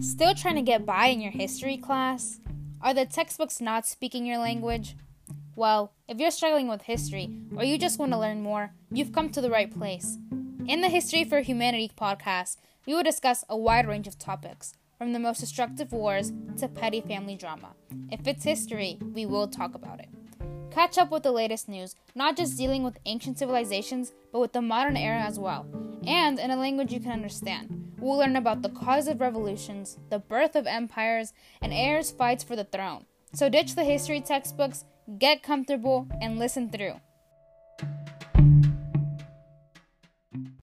Still trying to get by in your history class? Are the textbooks not speaking your language? Well, if you're struggling with history or you just want to learn more, you've come to the right place. In the History for Humanity podcast, we will discuss a wide range of topics, from the most destructive wars to petty family drama. If it's history, we will talk about it. Catch up with the latest news, not just dealing with ancient civilizations, but with the modern era as well, and in a language you can understand. We'll learn about the cause of revolutions, the birth of empires, and heirs' fights for the throne. So ditch the history textbooks, get comfortable, and listen through.